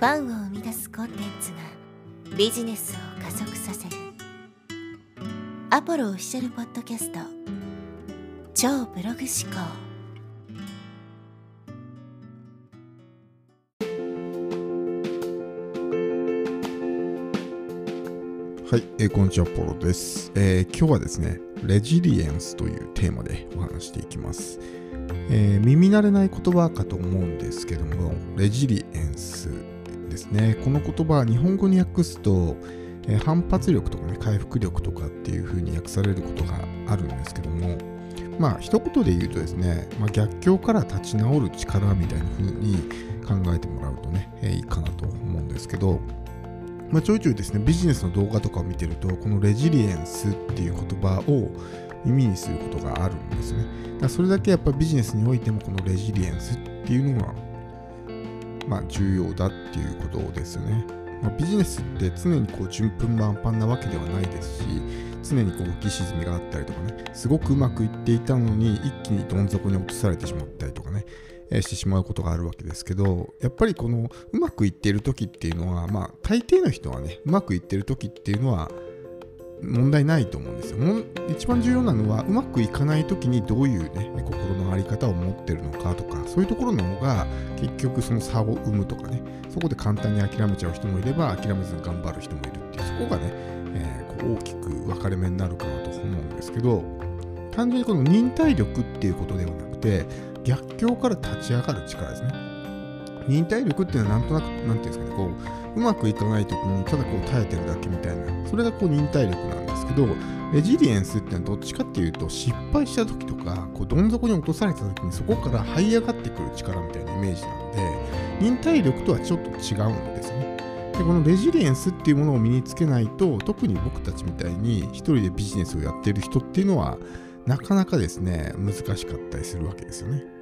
ファンを生み出すコンテンツがビジネスを加速させる。アポロオフィシャルポッドキャスト。超ブログ思考。はい、えー、こんにちは、ポロです、えー、今日はですね、レジリエンスというテーマでお話していきます。えー、耳慣れない言葉かと思うんですけども、レジリエンスですね。この言葉日本語に訳すと、えー、反発力とかね、回復力とかっていう風に訳されることがあるんですけども、まあ一言で言うとですね、まあ、逆境から立ち直る力みたいな風に考えてもらうとね、えー、いいかなと思うんですけど、まあ、ちょいちょいですね、ビジネスの動画とかを見てると、このレジリエンスっていう言葉を耳にすることがあるんですね。だそれだけやっぱビジネスにおいてもこのレジリエンスっていうのがまあ、重要だっていうことですよね。まあ、ビジネスって常にこう順風満帆なわけではないですし常にこう浮き沈みがあったりとかねすごくうまくいっていたのに一気にどん底に落とされてしまったりとかね、え、してしまうことがあるわけですけどやっぱりこのうまくいっている時っていうのはまあ大抵の人はねうまくいっている時っていうのは問題ないと思うんですよ。一番重要なのは、うまくいかない時にどういうね、心の在り方を持ってるのかとか、そういうところの方が、結局その差を生むとかね、そこで簡単に諦めちゃう人もいれば、諦めずに頑張る人もいるっていう、そこがね、えー、こう大きく分かれ目になるかなと思うんですけど、単純にこの忍耐力っていうことではなくて、逆境から立ち上がる力ですね。忍耐力っていうのはなんとなく、なんていうんですかね、こう、うまくいかない時にただこう耐えてるだけみたいなそれがこう忍耐力なんですけどレジリエンスっていうのはどっちかっていうと失敗した時とかこうどん底に落とされた時にそこから這い上がってくる力みたいなイメージなので忍耐力とはちょっと違うんですね。でこのレジリエンスっていうものを身につけないと特に僕たちみたいに一人でビジネスをやってる人っていうのはなかなかですね難しかったりするわけですよね。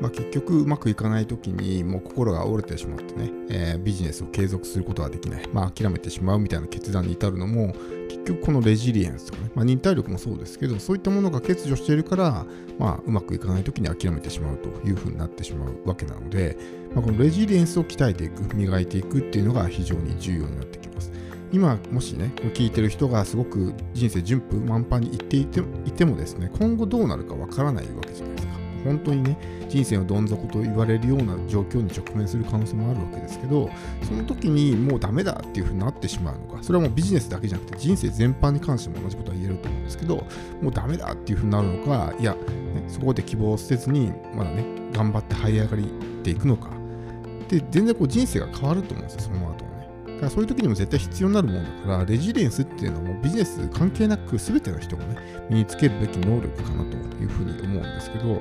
まあ、結局うまくいかない時にもう心が折れてしまってね、えー、ビジネスを継続することができない、まあ、諦めてしまうみたいな決断に至るのも結局このレジリエンスとかね、まあ、忍耐力もそうですけどそういったものが欠如しているから、まあ、うまくいかない時に諦めてしまうというふうになってしまうわけなので、まあ、このレジリエンスを鍛えていく磨いていくっていうのが非常に重要になってきます。今もしね聞いてる人がすごく人生順風満帆にいっていていてもですね今後どうなるかわからないわけじゃない。本当にね人生のどん底と言われるような状況に直面する可能性もあるわけですけどその時にもうダメだっていうふうになってしまうのかそれはもうビジネスだけじゃなくて人生全般に関しても同じことは言えると思うんですけどもうダメだっていうふうになるのかいや、ね、そこで希望を捨てずにまだね頑張って這い上がりていくのか。で全然こう人生が変わると思うんですよその後。からそういう時にも絶対必要になるものだから、レジリエンスっていうのはもうビジネス関係なく全ての人がね、身につけるべき能力かなというふうに思うんですけど、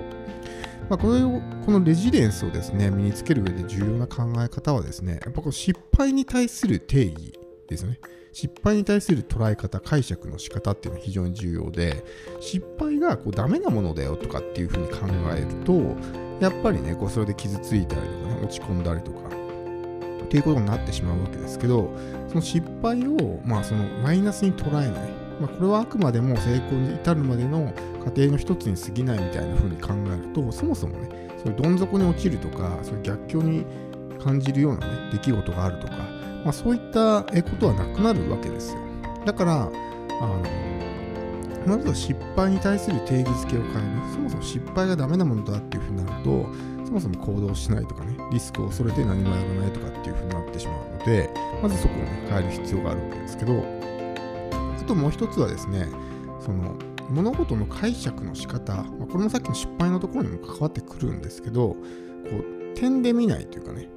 まあ、これをこのレジリエンスをですね身につける上で重要な考え方はですねやっぱこの失敗に対する定義ですね。失敗に対する捉え方解釈の仕方っていうのは非常に重要で失敗がこうダメなものだよとかっていうふうに考えるとやっぱりねこうそれで傷ついたりとかね落ち込んだりとかっていうことになってしまうわけですけどその失敗をまあそのマイナスに捉えない。まあ、これはあくまでも成功に至るまでの過程の一つに過ぎないみたいな風に考えるとそもそもねそういうどん底に落ちるとかそういう逆境に感じるようなね出来事があるとか、まあ、そういったことはなくなるわけですよ。だからあのまずは失敗に対する定義づけを変える。そもそも失敗がダメなものだっていう風になるともそも行動しないとかねリスクを恐れて何もやらないとかっていう風になってしまうのでまずそこをね変える必要があるわけですけどあともう一つはですねその物事の解釈の仕方、まあ、これもさっきの失敗のところにも関わってくるんですけどこう点で見ないというかね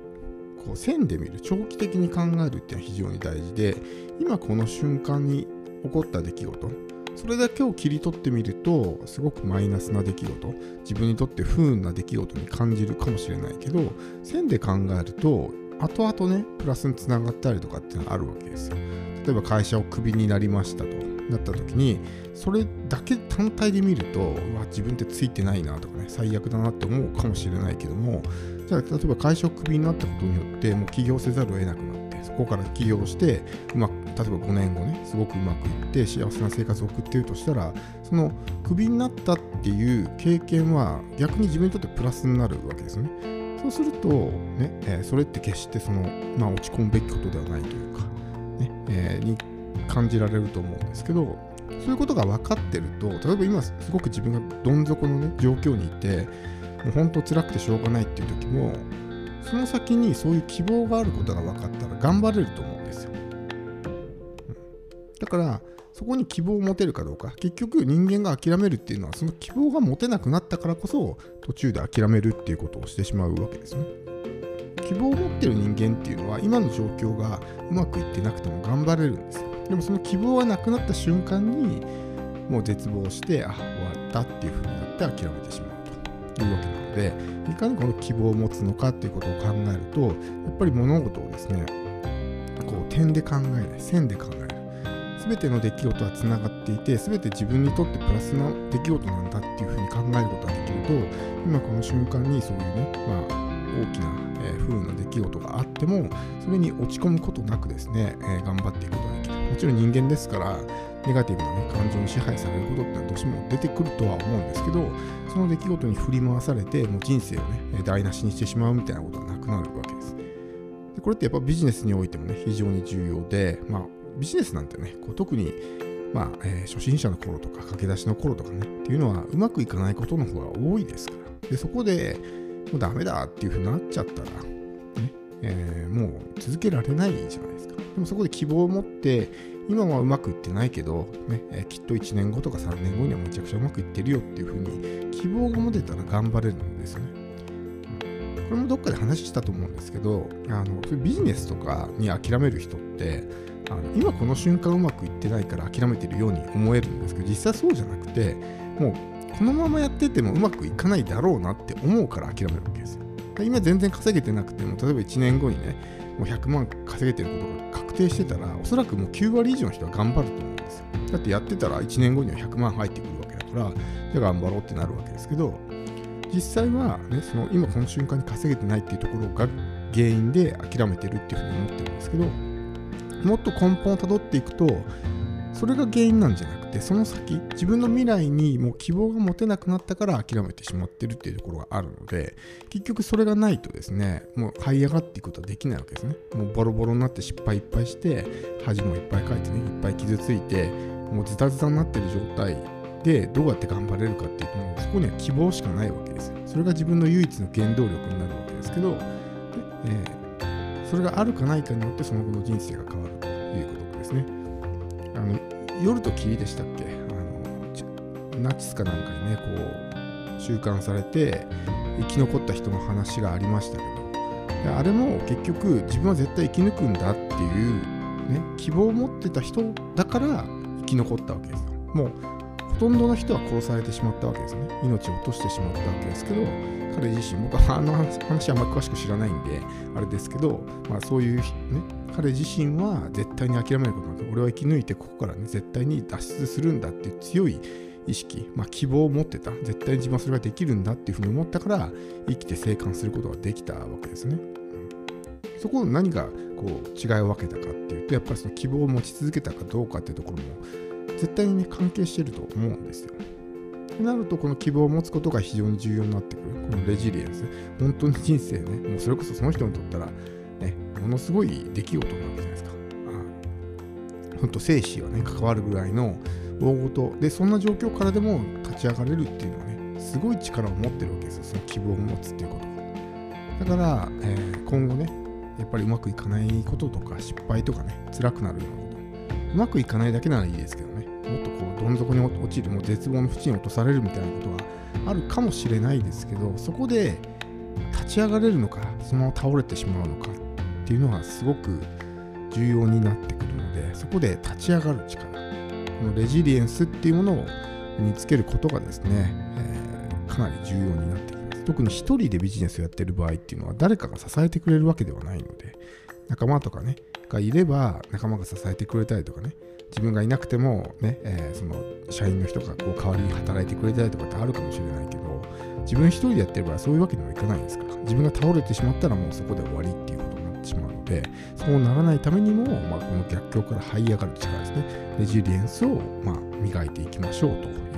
こう線で見る長期的に考えるっていうのは非常に大事で今この瞬間に起こった出来事それだけを切り取ってみるとすごくマイナスな出来事自分にとって不運な出来事に感じるかもしれないけど線で考えると後々ねプラスにつながったりとかっていうのがあるわけですよ。例えば会社をクビになりましたとなった時にそれだけ単体で見るとわ自分ってついてないなとかね最悪だなって思うかもしれないけどもじゃあ例えば会社をクビになったことによってもう起業せざるを得なくなっそこから起業してまく例えば5年後ねすごくうまくいって幸せな生活を送っているとしたらそのクビになったっていう経験は逆に自分にとってプラスになるわけですよね。そうすると、ねえー、それって決してその、まあ、落ち込むべきことではないというか、ねえー、に感じられると思うんですけどそういうことが分かってると例えば今すごく自分がどん底の、ね、状況にいてもう本当辛くてしょうがないっていう時もその先にそういう希望があることが分かったら頑張れると思うんですよ、だからそこに希望を持てるかどうか。結局人間が諦めるっていうのはその希望が持てなくなったからこそ途中で諦めるっていうことをしてしまうわけですね。希望を持ってる人間っていうのは今の状況がうまくいってなくても頑張れるんですよ。でもその希望がなくなった瞬間にもう絶望してあ終わったっていうふうになって諦めてしまう。いうわけなのでいかにこの希望を持つのかっていうことを考えるとやっぱり物事をですねこう点で考えない線で考える全ての出来事はつながっていて全て自分にとってプラスな出来事なんだっていうふうに考えることができると今この瞬間にそういうね、まあ、大きな、えー、不運な出来事があってもそれに落ち込むことなくですね、えー、頑張っていくことがちろん人間ですからネガティブな、ね、感情に支配されることってのはどうしても出てくるとは思うんですけどその出来事に振り回されてもう人生をね台無しにしてしまうみたいなことはなくなるわけですでこれってやっぱビジネスにおいてもね非常に重要で、まあ、ビジネスなんてね、こう特に、まあえー、初心者の頃とか駆け出しの頃とかね、っていうのはうまくいかないことの方が多いですから。で、そこでもうダメだっていうふうになっちゃったら、ねえー、もう続けられないじゃないですか。でもそこで希望を持って、今はうまくいってないけど、ねえ、きっと1年後とか3年後にはめちゃくちゃうまくいってるよっていうふうに希望が持てたら頑張れるんですよね。これもどっかで話したと思うんですけど、あのビジネスとかに諦める人って、あの今この瞬間うまくいってないから諦めてるように思えるんですけど実際そうじゃなくてもうこのままやっててもうまくいかないだろうなって思うから諦めるわけですよ今全然稼げてなくても例えば1年後にねもう100万稼げてることが確定してたらおそらくもう9割以上の人は頑張ると思うんですよ。だってやってたら1年後には100万入ってくるわけだからじゃあ頑張ろうってなるわけですけど実際はねその今この瞬間に稼げてないっていうところが原因で諦めてるっていうふうに思ってるんですけどもっと根本をたどっていくとそれが原因なんじゃないてその先自分の未来にもう希望が持てなくなったから諦めてしまってるっていうところがあるので結局それがないとですねもう這い上がっていくことはできないわけですねもうボロボロになって失敗いっぱいして恥もいっぱいかいてねいっぱい傷ついてもうズタズタになってる状態でどうやって頑張れるかっていうともうそこには希望しかないわけですそれが自分の唯一の原動力になるわけですけど、えーそれがあるかないかによってその後の人生が変わるということですね。あの夜と霧でしたっけ？あのナチスかなんかにねこう収監されて生き残った人の話がありましたけどであれも結局自分は絶対生き抜くんだっていう、ね、希望を持ってた人だから生き残ったわけですよ。もうとんどの人は殺されてしまったわけですね。命を落としてしまったわけですけど彼自身僕はあの話あんま詳しく知らないんであれですけど、まあ、そういうね彼自身は絶対に諦めることなく俺は生き抜いてここからね絶対に脱出するんだっていう強い意識、まあ、希望を持ってた絶対に自分はそれができるんだっていうふうに思ったから生きて生還することができたわけですね。そこの何がこう違いを分けたかっていうとやっぱりその希望を持ち続けたかどうかっていうところも絶対にね関係してると思うんですよ。ってなるとこの希望を持つことが非常に重要になってくる。このレジリエンス。本当に人生ねもうそれこそその人にとったらねものすごい出来事なわけじゃないですか。本当生死はね関わるぐらいの大事。でそんな状況からでも立ち上がれるっていうのはねすごい力を持ってるわけですよ。その希望を持つっていうことだから、えー、今後ねやっぱりうまくいかないこととか失敗とかね辛くなるようなことうまくいかないだけならいいですけどね。もっとこうどん底に落ちるもう絶望の淵に落とされるみたいなことがあるかもしれないですけどそこで立ち上がれるのかそのまま倒れてしまうのかっていうのがすごく重要になってくるのでそこで立ち上がる力このレジリエンスっていうものを身につけることがですね、えー、かなり重要になってきます。特に一人でビジネスをやってる場合っていうのは誰かが支えてくれるわけではないので仲間とかねがいれば仲間が支えてくれたりとかね。自分がいなくてもね、えー、その社員の人がこう代わりに働いてくれたりとかってあるかもしれないけど自分一人でやってればそういうわけにもいかないですから。自分が倒れてしまったらもうそこで終わりっていうことになってしまうのでそうならないためにも、まあ、この逆境から這い上がる力ですね。レジリエンスを、まあ、磨いていきましょうと。